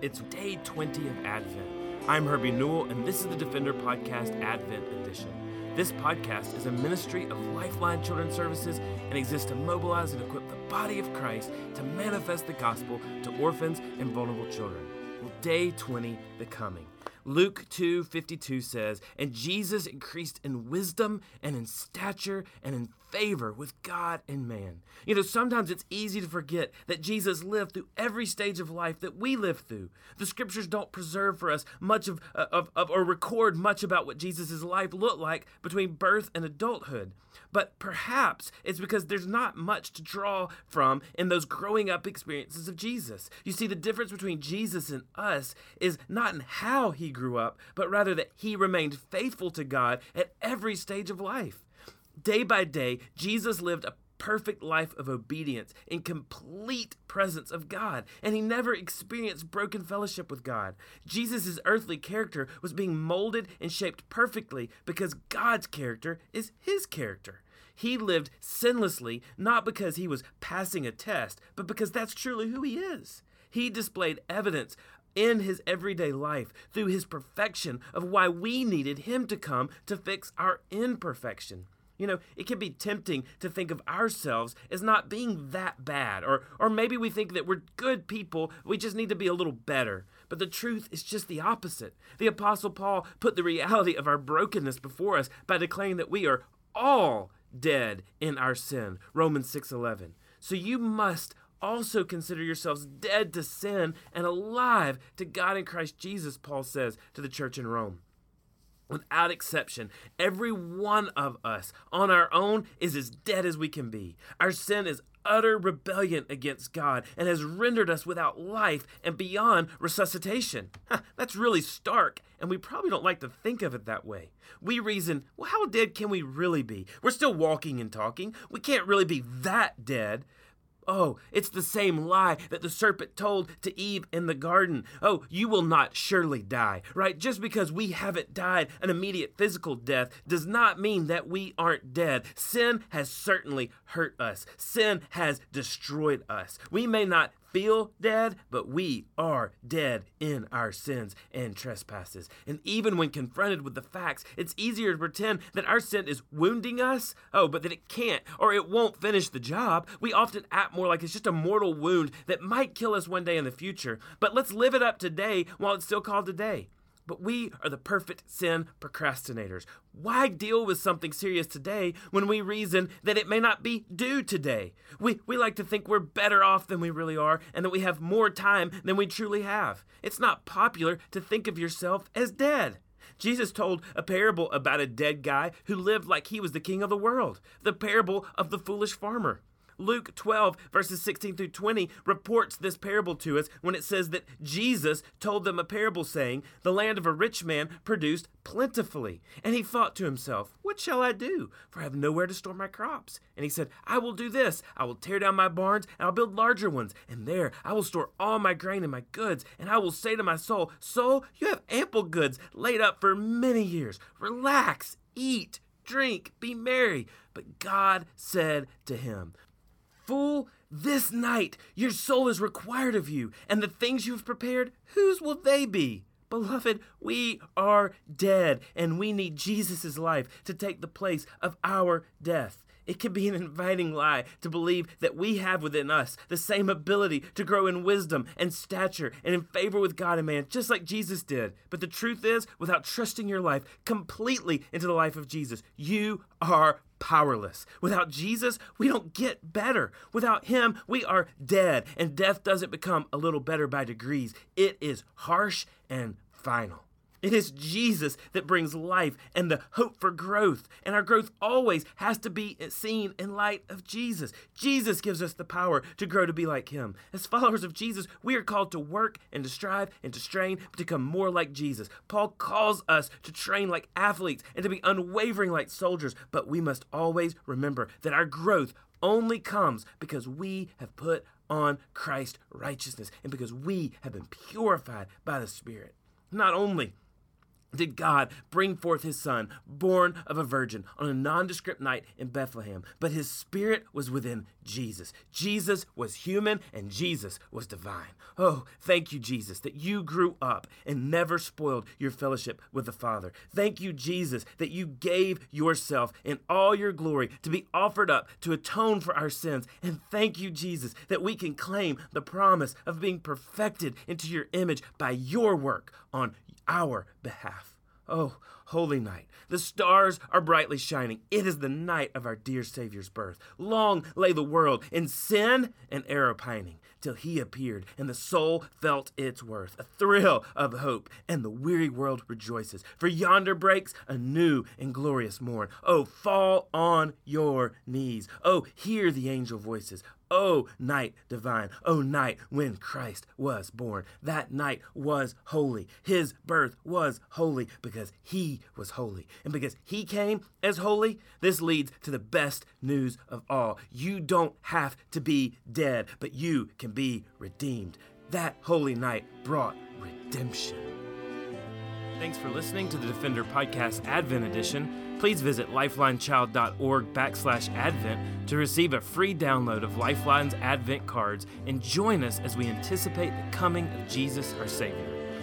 It's day 20 of Advent. I'm Herbie Newell, and this is the Defender Podcast Advent Edition. This podcast is a ministry of Lifeline Children's Services and exists to mobilize and equip the body of Christ to manifest the gospel to orphans and vulnerable children. Well, day 20, the coming. Luke 2:52 says, "And Jesus increased in wisdom and in stature and in favor with God and man." You know, sometimes it's easy to forget that Jesus lived through every stage of life that we live through. The scriptures don't preserve for us much of, uh, of, of or record much about what Jesus' life looked like between birth and adulthood. But perhaps it's because there's not much to draw from in those growing up experiences of Jesus. You see, the difference between Jesus and us is not in how he grew up, but rather that he remained faithful to God at every stage of life. Day by day, Jesus lived a perfect life of obedience in complete presence of God, and he never experienced broken fellowship with God. Jesus' earthly character was being molded and shaped perfectly because God's character is his character. He lived sinlessly not because he was passing a test, but because that's truly who he is. He displayed evidence in his everyday life through his perfection of why we needed him to come to fix our imperfection. You know, it can be tempting to think of ourselves as not being that bad, or, or maybe we think that we're good people, we just need to be a little better. But the truth is just the opposite. The Apostle Paul put the reality of our brokenness before us by declaring that we are all dead in our sin. Romans 6:11. So you must also consider yourselves dead to sin and alive to God in Christ Jesus, Paul says to the church in Rome. Without exception, every one of us on our own is as dead as we can be. Our sin is utter rebellion against God and has rendered us without life and beyond resuscitation. That's really stark, and we probably don't like to think of it that way. We reason, well, how dead can we really be? We're still walking and talking. We can't really be that dead. Oh, it's the same lie that the serpent told to Eve in the garden. Oh, you will not surely die, right? Just because we haven't died an immediate physical death does not mean that we aren't dead. Sin has certainly hurt us, sin has destroyed us. We may not feel dead, but we are dead in our sins and trespasses. And even when confronted with the facts, it's easier to pretend that our sin is wounding us, oh, but that it can't or it won't finish the job. We often act more like it's just a mortal wound that might kill us one day in the future. But let's live it up today while it's still called today. But we are the perfect sin procrastinators. Why deal with something serious today when we reason that it may not be due today? We, we like to think we're better off than we really are and that we have more time than we truly have. It's not popular to think of yourself as dead. Jesus told a parable about a dead guy who lived like he was the king of the world, the parable of the foolish farmer. Luke 12, verses 16 through 20, reports this parable to us when it says that Jesus told them a parable saying, The land of a rich man produced plentifully. And he thought to himself, What shall I do? For I have nowhere to store my crops. And he said, I will do this. I will tear down my barns, and I'll build larger ones. And there I will store all my grain and my goods. And I will say to my soul, Soul, you have ample goods laid up for many years. Relax, eat, drink, be merry. But God said to him, Fool, this night your soul is required of you, and the things you have prepared, whose will they be? Beloved, we are dead, and we need Jesus' life to take the place of our death. It can be an inviting lie to believe that we have within us the same ability to grow in wisdom and stature and in favor with God and man, just like Jesus did. But the truth is, without trusting your life completely into the life of Jesus, you are powerless. Without Jesus, we don't get better. Without Him, we are dead, and death doesn't become a little better by degrees. It is harsh and final. It is Jesus that brings life and the hope for growth. And our growth always has to be seen in light of Jesus. Jesus gives us the power to grow to be like Him. As followers of Jesus, we are called to work and to strive and to strain to become more like Jesus. Paul calls us to train like athletes and to be unwavering like soldiers. But we must always remember that our growth only comes because we have put on Christ's righteousness and because we have been purified by the Spirit. Not only did God bring forth his son, born of a virgin, on a nondescript night in Bethlehem. But his spirit was within Jesus. Jesus was human and Jesus was divine. Oh, thank you, Jesus, that you grew up and never spoiled your fellowship with the Father. Thank you, Jesus, that you gave yourself in all your glory to be offered up to atone for our sins. And thank you, Jesus, that we can claim the promise of being perfected into your image by your work on our behalf. Oh, holy night. The stars are brightly shining. It is the night of our dear Savior's birth. Long lay the world in sin and error pining till he appeared, and the soul felt its worth. A thrill of hope, and the weary world rejoices. For yonder breaks a new and glorious morn. Oh, fall on your knees. Oh, hear the angel voices. Oh, night divine. Oh, night when Christ was born. That night was holy. His birth was holy because he was holy. And because he came as holy, this leads to the best news of all. You don't have to be dead, but you can be redeemed. That holy night brought redemption. Thanks for listening to the Defender Podcast Advent Edition. Please visit lifelinechild.org backslash advent to receive a free download of Lifeline's Advent cards and join us as we anticipate the coming of Jesus our Savior.